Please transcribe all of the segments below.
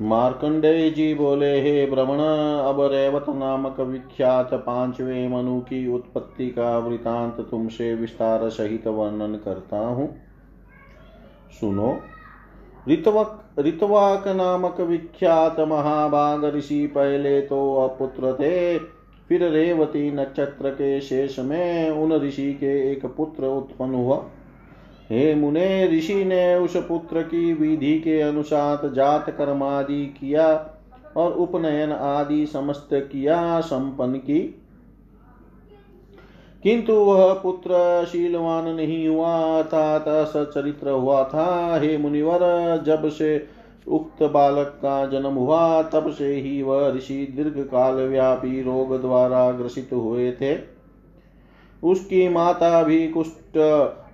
मार्कंडेय जी बोले, हे ब्रह्मण, अब रेवत नामक विख्यात पांचवे मनु की उत्पत्ति का वृतांत तुमसे विस्तार सहित वर्णन करता हूँ। सुनो, ऋतवक, ऋतवाक नामक विख्यात महाभाग ऋषि पहले तो अपुत्र थे, फिर रेवती नक्षत्र के शेष में उन ऋषि के एक पुत्र उत्पन्न हुआ। हे मुने ऋषि ने उस पुत्र की विधि के अनुसार जात कर्म आदि किया और उपनयन आदि समस्त किया संपन्न की। किंतु वह पुत्र शीलवान नहीं हुआ, अर्थात सचरित्र हुआ था। हे मुनिवर, जब से उक्त बालक का जन्म हुआ, तब से ही वह ऋषि दीर्घ काल व्यापी रोग द्वारा ग्रसित हुए थे। उसकी माता भी कुष्ठ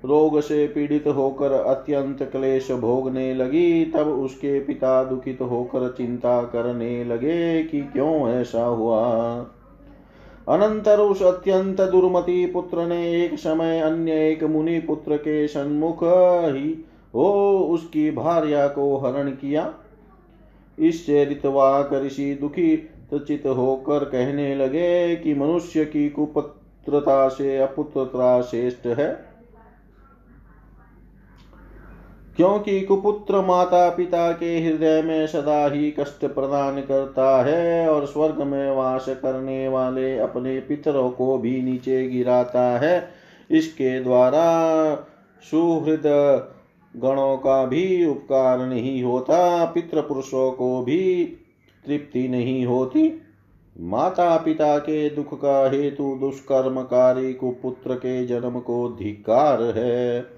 रोग से पीड़ित होकर अत्यंत क्लेश भोगने लगी, तब उसके पिता दुखित होकर चिंता करने लगे कि क्यों ऐसा हुआ। अनंतर उस अत्यंत दुर्मति पुत्र ने एक समय अन्य एक मुनि पुत्र के सन्मुख ही हो उसकी भार्या को हरण किया। इससे ऋतवाक ऋषि दुखी चित होकर कहने लगे कि मनुष्य की कुपुत्रता से अपुत्रता श्रेष्ठ है। क्योंकि कुपुत्र माता पिता के हृदय में सदा ही कष्ट प्रदान करता है और स्वर्ग में वास करने वाले अपने पितरों को भी नीचे गिराता है। इसके द्वारा सुहृद गणों का भी उपकार नहीं होता पितृ पुरुषों को भी तृप्ति नहीं होती। माता पिता के दुख का हेतु दुष्कर्मकारी कुपुत्र के जन्म को धिकार है।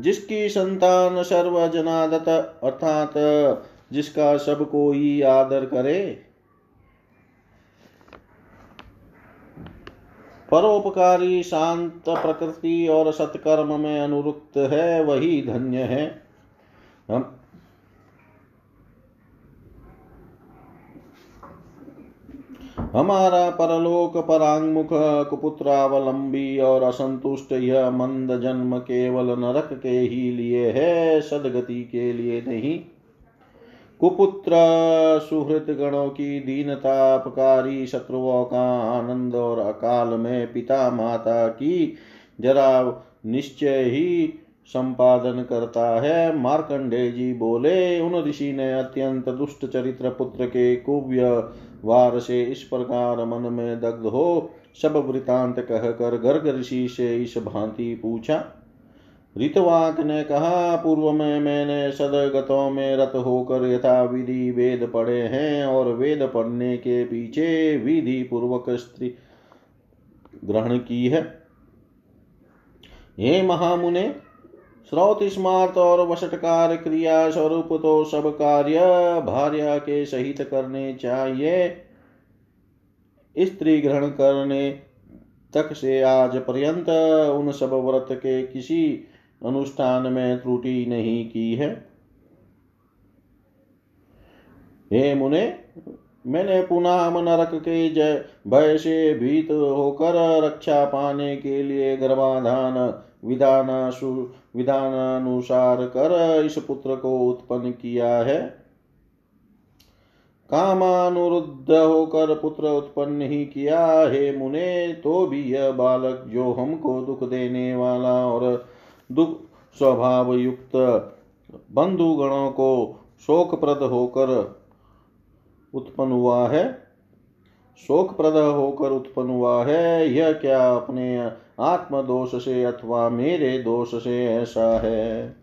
जिसकी संतान सर्वजनादत, अर्थात जिसका सब कोई आदर करे। परोपकारी शांत प्रकृति और सत्कर्म में अनुरुक्त है, वही धन्य है। हमारा परलोक परांगमुख कुपुत्रावलंबी और असंतुष्ट यह मंद जन्म केवल नरक के ही लिए है, सदगति के लिए नहीं। कुपुत्र सुहृत गणों की दीनता अपकारी शत्रुओं का आनंद और अकाल में पिता माता की जरा निश्चय ही संपादन करता है। मार्कंडे जी बोले, उन ऋषि ने अत्यंत दुष्ट चरित्र पुत्र के कुव्य वार से इस प्रकार मन में दग्ध हो, सब वृतांत कहकर गर्ग ऋषि से इस भांति पूछा। ऋतवाक ने कहा, पूर्व में मैंने सदगतों में रत होकर यथा विधि वेद पढ़े हैं और वेद पढ़ने के पीछे विधि पूर्वक स्त्री ग्रहण की है। हे महामुने श्रोत स्मार्त और वशटकार क्रिया स्वरूप तो सब कार्य भार्या के सहित करने चाहिए। स्त्री ग्रहण करने तक से आज पर्यंत उन सब व्रत के किसी अनुष्ठान में त्रुटि नहीं की है। हे मुने मैंने पुनः नरक के जय भय से भीत होकर रक्षा पाने के लिए गर्भाधान विधानासु विधानानुसार कर इस पुत्र को उत्पन्न किया है। कामानुरुद्ध होकर पुत्र उत्पन्न ही किया। हे मुने तो भी यह बालक जो हमको दुख देने वाला और दुख स्वभाव युक्त बंधुगणों को शोकप्रद होकर उत्पन्न हुआ है शोकप्रद होकर उत्पन्न हुआ है यह क्या अपने आत्म दोष से अथवा मेरे दोष से ऐसा है?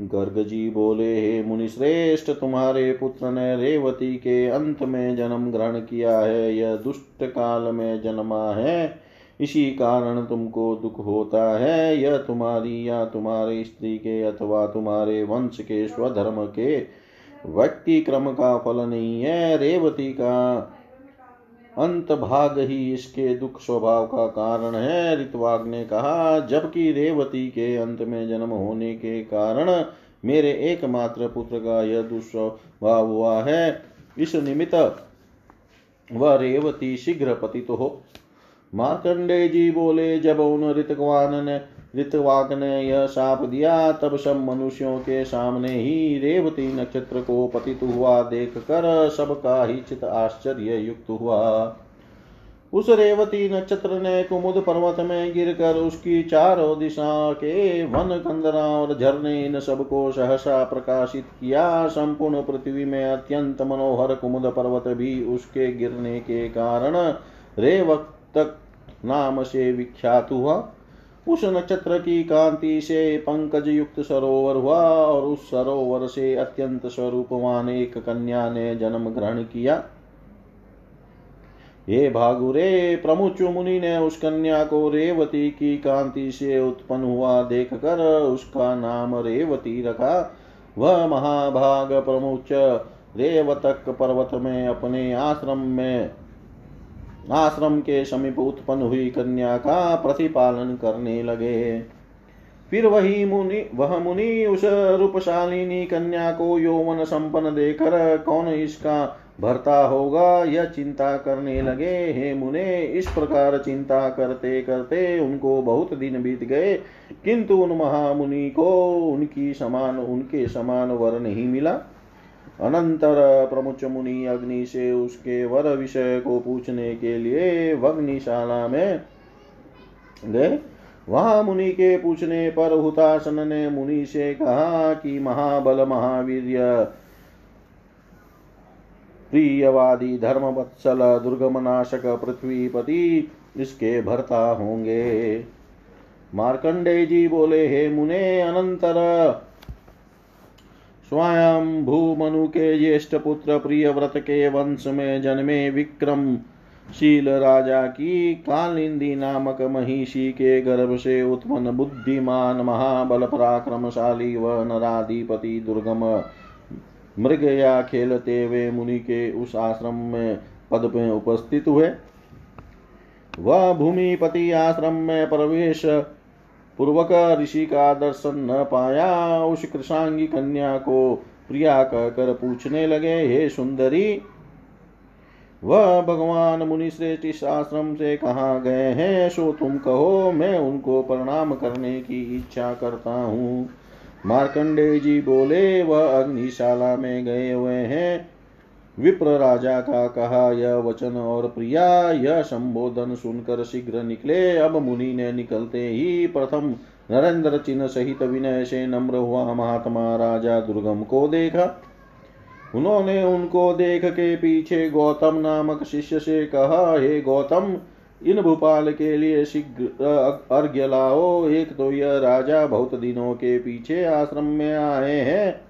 गर्ग जी बोले, हे मुनि श्रेष्ठ तुम्हारे पुत्र ने रेवती के अंत में जन्म ग्रहण किया है, यह दुष्ट काल में जन्मा है। इसी कारण तुमको दुख होता है, यह तुम्हारी या तुम्हारी स्त्री के अथवा तुम्हारे वंश के स्वधर्म के व्यक्ति क्रम का फल नहीं है, रेवती का। अंत भाग ही इसके दुख स्वभाव का कारण है ऋतवाग ने कहा। जबकि रेवती के अंत में जन्म होने के कारण मेरे एकमात्र पुत्र का यह दुस्वभाव हुआ है। इस निमित्त वह रेवती शीघ्र पतित हो। मार्कंडे जी बोले, जब उन ऋतवान ने ऋतवाक ने यह साप दिया तब सब मनुष्यों के सामने ही रेवती नक्षत्र को पतित हुआ देख कर सबका ही चित आश्चर्य युक्त हुआ। उस रेवती नक्षत्र ने कुमुद पर्वत में गिरकर उसकी चारों दिशा के वन कंदरा और झरने इन सबको सहसा प्रकाशित किया। संपूर्ण पृथ्वी में अत्यंत मनोहर कुमुद पर्वत भी उसके गिरने के कारण रेवक नाम से विख्यात हुआ। उस नक्षत्र की कांति से पंकज युक्त सरोवर हुआ और उस सरोवर से अत्यंत स्वरूपवान एक कन्या ने जन्म ग्रहण किया। हे भागुरे प्रमुच मुनि ने उस कन्या को रेवती की कांति से उत्पन्न हुआ देख कर उसका नाम रेवती रखा। वह महाभाग प्रमुच रेवतक पर्वत में अपने आश्रम में आश्रम के समीप उत्पन्न हुई कन्या का प्रतिपालन करने लगे। फिर वही मुनि, वह मुनि उस रूपशालिनी कन्या को यौवन संपन्न देकर, कौन इसका भरता होगा? यह चिंता करने लगे। हे मुने, इस प्रकार चिंता करते करते उनको बहुत दिन बीत गए। किंतु उन महामुनि को उनकी समान, उनके समान वर नहीं मिला। अनंतर प्रमुच मुनि अग्नि से उसके वर विषय को पूछने के लिए वग्निशाला में गए। वहाँ मुनि के पूछने पर हुतासन ने मुनि से कहा कि, महाबल महावीर प्रियवादी धर्म वत्सल दुर्गम नाशक पृथ्वीपति इसके भरता होंगे। मार्कंडे जी बोले, हे मुने, अनंतर स्वयं भूमनु के ज्येष्ठ पुत्र प्रिय व्रत के वंश में जन्मे विक्रम शील राजा की कालिंदी नामक महिषी के गर्भ से उत्पन्न बुद्धिमान महाबल पराक्रमशाली व नराधिपति दुर्गम मृग या खेलते हुए मुनि के उस आश्रम में पद में उपस्थित हुए। वह भूमिपति आश्रम में प्रवेश पूर्वक ऋषि का दर्शन न पाया, उस कृषांगी कन्या को प्रिया कहकर पूछने लगे, हे सुंदरी, वह भगवान मुनि श्रेष्ठ इस आश्रम से कहा गए हैं? सो तुम कहो, मैं उनको प्रणाम करने की इच्छा करता हूँ। मार्कंडे जी बोले, वह अग्निशाला में गए हुए हैं। विप्र राजा का कहा यह वचन और प्रिया यह संबोधन सुनकर शीघ्र निकले। अब मुनि ने निकलते ही प्रथम नरेंद्र चिन्ह सहित विनय से नम्र हुआ महात्मा राजा दुर्गम को देखा। उन्होंने उनको देख के पीछे गौतम नामक शिष्य से कहा, हे गौतम, इन भूपाल के लिए शीघ्र अर्घ्य लाओ। एक तो यह राजा बहुत दिनों के पीछे आश्रम में आए हैं।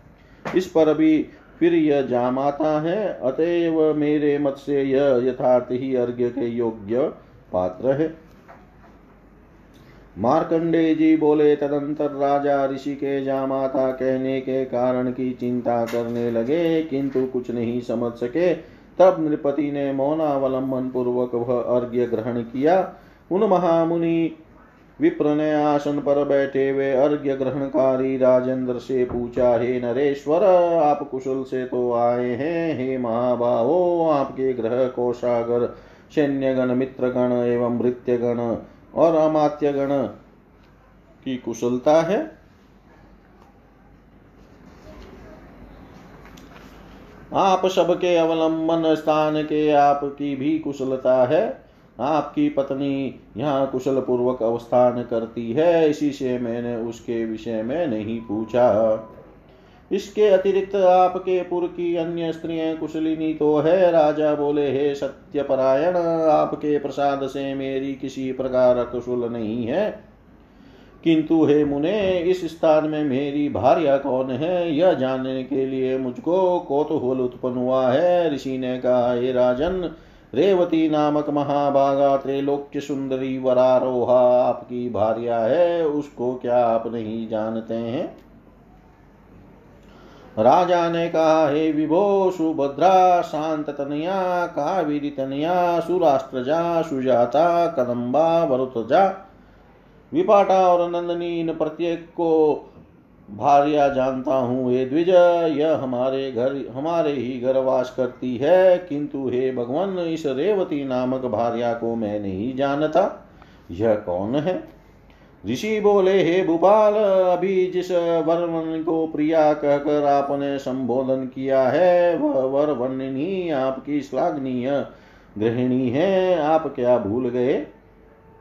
इस पर भी फिर यह जामाता है, अतएव मेरे मत से यह यथार्थ ही अर्घ्य के योग्य पात्र है। मार्कंडे जी बोले, तदंतर राजा ऋषि के जामाता कहने के कारण की चिंता करने लगे, किंतु कुछ नहीं समझ सके। तब नृपति ने मौनावलंबन पूर्वक वह अर्घ्य ग्रहण किया। उन महामुनि विप्र ने आसन पर बैठे हुए अर्घ्य ग्रहणकारी राजेंद्र से पूछा, हे नरेश्वर, आप कुशल से तो आए हैं, हे महाबाहो, आपके ग्रह कोषागर, सैन्यगण, मित्रगण एवं भृत्यगण और अमात्यगण की कुशलता है? आप सबके अवलंबन स्थान के आपकी भी कुशलता है। आपकी पत्नी यहाँ कुशल पूर्वक अवस्थान करती है, इसी से मैंने उसके विषय में नहीं पूछा। इसके अतिरिक्त आपके पुर की अन्य स्त्रियाँ कुशलिनी तो है, राजा बोले, हे सत्यपरायण, आपके प्रसाद से मेरी किसी प्रकार कुशल नहीं है। किंतु हे मुने, इस स्थान में मेरी भार्या कौन है? यह जानने के लिए मुझको कौतूहल उत्पन्न हुआ है। ऋषि ने कहा, हे राजन रेवती नामक महाभागा त्रैलोक्य सुंदरी वरारोहा आपकी भार्या है, उसको क्या आप नहीं जानते हैं? राजा ने कहा, हे विभो, सुभद्रा, शांत तनया, कावेरी तनया, सुराष्ट्रजा, सुजाता, कदम्बा, वरुतजा, विपाटा और नंदनी इन प्रत्येक को भार्या जानता हूँ हे द्विज यह हमारे घर, हमारे ही घर वास करती है। किंतु हे भगवान, इस रेवती नामक भार्या को मैं नहीं जानता। यह कौन है? ऋषि बोले, हे भूपाल, अभी जिस वर को प्रिया कहकर आपने संबोधन किया है, वह वर वर्णनी आपकी श्लाघनीय गृहिणी है। आप क्या भूल गए?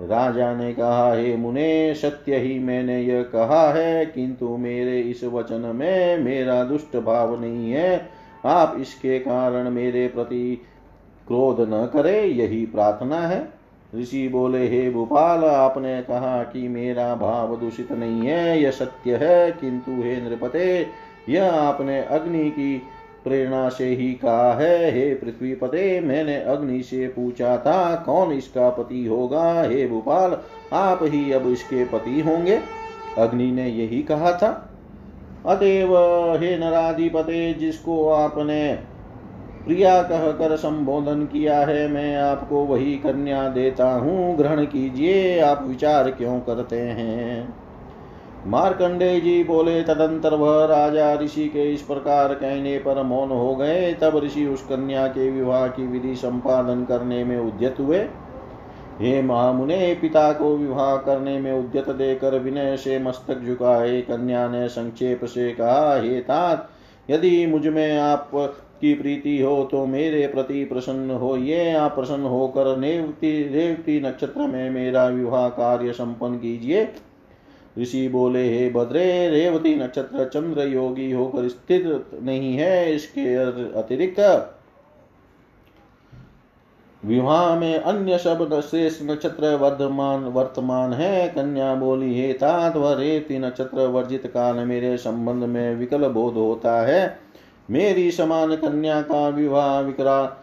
राजा ने कहा, हे मुने, सत्य ही मैंने यह कहा है, किंतु मेरे इस वचन में मेरा दुष्ट भाव नहीं है। आप इसके कारण मेरे प्रति क्रोध न करे, यही प्रार्थना है। ऋषि बोले, हे भूपाल आपने कहा कि मेरा भाव दूषित नहीं है, यह सत्य है, किंतु हे नृपते, यह आपने अग्नि की प्रेरणा से ही कहा है, हे पृथ्वी पते, मैंने अग्नि से पूछा था, कौन इसका पति होगा? हे भोपाल, आप ही अब इसके पति होंगे। अग्नि ने यही कहा था। अतएव, हे नराधिपते, जिसको आपने प्रिया कह कर संबोधन किया है, मैं आपको वही कन्या देता हूँ। ग्रहण कीजिए, आप विचार क्यों करते हैं? मार्कंडे जी बोले, तदंतर वह राजा ऋषि के इस प्रकार कहने पर मौन हो गए। तब ऋषि उस कन्या के विवाह की विधि संपादन करने में उद्यत हुए। हे महामुने, पिता को विवाह करने में उद्यत देकर विनय से मस्तक झुकाए। कन्या ने संक्षेप से कहा, हे तात, यदि मुझमें आप की प्रीति हो तो मेरे प्रति प्रसन्न हो। ये आप प्रसन्न होकर रेवती रेवती नक्षत्र में मेरा विवाह कार्य संपन्न कीजिए। ऋषि बोले, हे भद्रे रेवती नक्षत्र चंद्र योगी होकर स्थित नहीं है, इसके अतिरिक्त विवाह में अन्य शब्द शेष नक्षत्र वर्धमान वर्तमान है। कन्या बोली, हे तात व रेवती नक्षत्र वर्जित काल मेरे संबंध में विकल बोध होता है। मेरी समान कन्या का विवाह विकरा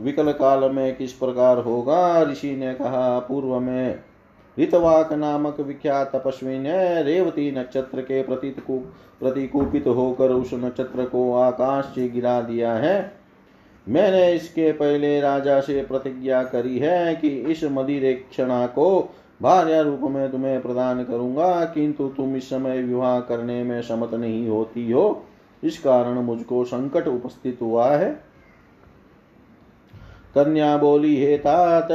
विकल काल में किस प्रकार होगा? ऋषि ने कहा, पूर्व में ऋतवाक नामक विख्यात तपस्वी ने रेवती नक्षत्र के प्रति प्रतिकूपित होकर उस नक्षत्र को आकाश से गिरा दिया है। मैंने इसके पहले राजा से प्रतिज्ञा करी है कि इस मदिरेक्षणा को भार्य रूप में तुम्हें प्रदान करूँगा, किंतु तुम इस समय विवाह करने में समत नहीं होती हो। इस कारण मुझको संकट उपस्थित हुआ है। कन्या बोली, हे तात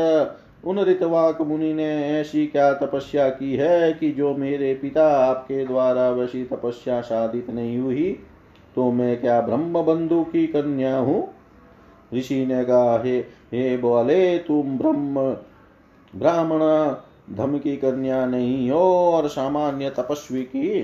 उन ऋतवाक मुनि ने ऐसी क्या तपस्या की है कि जो मेरे पिता आपके द्वारा वैसी तपस्या साधित नहीं हुई तो मैं क्या ब्रह्म बंधु की कन्या हूँ? ऋषि ने कहा, हे हे बोले, तुम ब्रह्म, ब्राह्मण, धम की कन्या नहीं हो और सामान्य तपस्वी की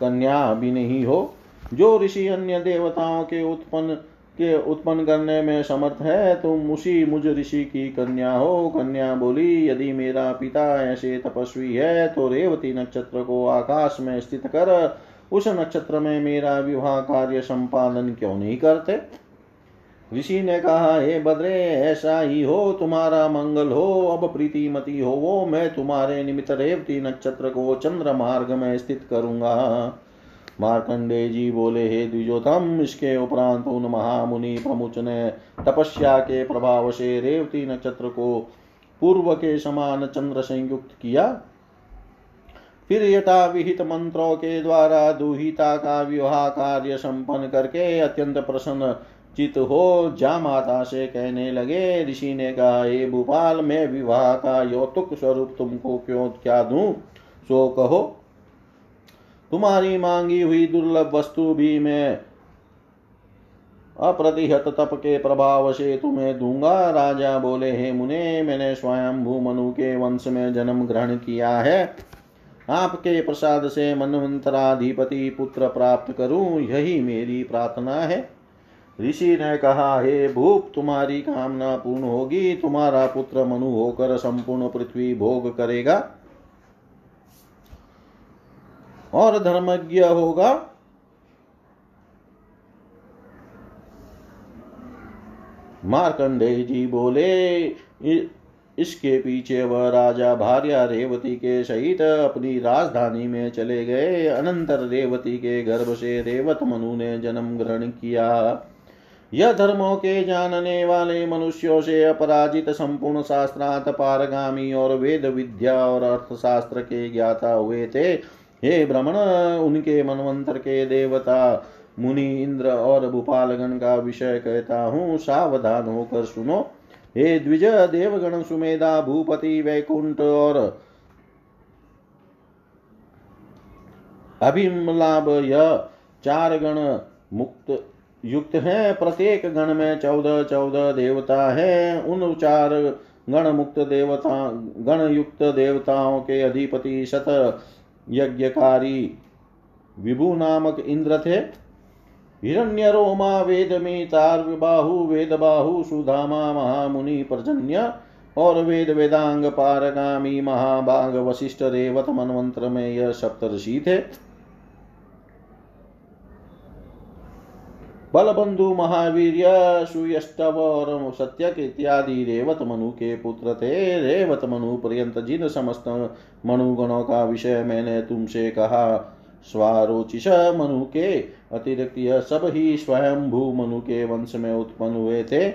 कन्या भी नहीं हो, जो ऋषि अन्य देवताओं के उत्पन्न के उत्पन्न करने में समर्थ है, तुम उसी मुझ ऋषि की कन्या हो। कन्या बोली, यदि मेरा पिता ऐसे तपस्वी है तो रेवती नक्षत्र को आकाश में स्थित कर, उस नक्षत्र में मेरा विवाह कार्य संपादन क्यों नहीं करते? ऋषि ने कहा, हे बद्रे, ऐसा ही हो, तुम्हारा मंगल हो, अब प्रीति मती हो वो, मैं तुम्हारे निमित्त रेवती नक्षत्र को चंद्र मार्ग में स्थित करूँगा। मार्कंडे जी बोले, हे द्विजोतम, इसके उपरांत उन महामुनि प्रमुच ने तपस्या के प्रभाव से रेवती नक्षत्र को पूर्व के समान चंद्र संयुक्त किया। फिर यथा विहित मंत्रों के द्वारा दुहिता का विवाह कार्य संपन्न करके अत्यंत प्रसन्न चित हो जा माता से कहने लगे, ऋषि ने कहा, हे भूपाल, मैं विवाह का यौतुक स्वरूप तुमको क्यों क्या दूँ? सो कहो। तुम्हारी मांगी हुई दुर्लभ वस्तु भी मैं अप्रतिहत तप के प्रभाव से तुम्हें दूँगा। राजा बोले, हे मुने, मैंने स्वयं भूमनु के वंश में जन्म ग्रहण किया है। आपके प्रसाद से मनवंतराधिपति पुत्र प्राप्त करूँ, यही मेरी प्रार्थना है। ऋषि ने कहा, हे भूप, तुम्हारी कामना पूर्ण होगी। तुम्हारा पुत्र मनु होकर संपूर्ण पृथ्वी भोग करेगा। और धर्मज्ञ होगा। मार्कंडे जी बोले इसके पीछे वह राजा भार्या रेवती के सहित अपनी राजधानी में चले गए। अनंतर रेवती के गर्भ से रेवत मनु ने जन्म ग्रहण किया। यह धर्मों के जानने वाले मनुष्यों से अपराजित संपूर्ण शास्त्रार्थ पारगामी और वेद विद्या और अर्थशास्त्र के ज्ञाता हुए थे। हे भ्रमण उनके मनवंतर के देवता, मुनि इंद्र और भूपालगण का विषय कहता हूँ, सावधान होकर सुनो। हे द्विज देवगण, सुमेधा, भूपति, वैकुंठ और अभिमलाभ, यह चार गण मुक्त, युक्त है। प्रत्येक गण में चौदह चौदह देवता है। उन चार गण मुक्त देवता, गण युक्त देवताओं के अधिपति सत यज्ञकारी विभु नामक इंद्र थे। हिरण्य रोमा वेद में तार बाहु वेद बाहु सुधामा महामुनि प्रजन्य और वेद वेदांग पारगामी महाबाग वशिष्ठ रेवत मनवंत्र में यह सप्तषि थे। बलबंधु महावीर सुयष्टव और सत्यक इत्यादि रेवत मनु के पुत्र थे रेवत मनु पर्यंत जिन समस्त मनुगणों का विषय मैंने तुमसे कहा। स्वारोचिष मनु के अतिरिक्त यह सब ही स्वयं भू मनु के वंश में उत्पन्न हुए थे।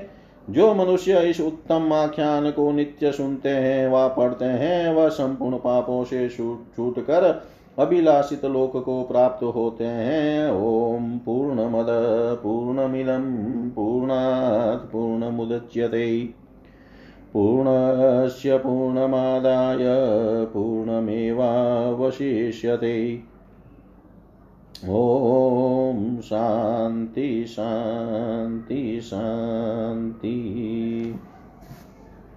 जो मनुष्य इस उत्तम आख्यान को नित्य सुनते हैं व पढ़ते हैं, वह संपूर्ण पापों से छूट कर अभिलाषित लोक को प्राप्त होते हैं। ओम पूर्णमद, पूर्णमिदं, पूर्णात्, पूर्णमुदच्यते। पूर्णस्य पूर्णमादाय, पूर्णमेवावशिष्यते। ॐ शान्ति शान्ति शान्ति।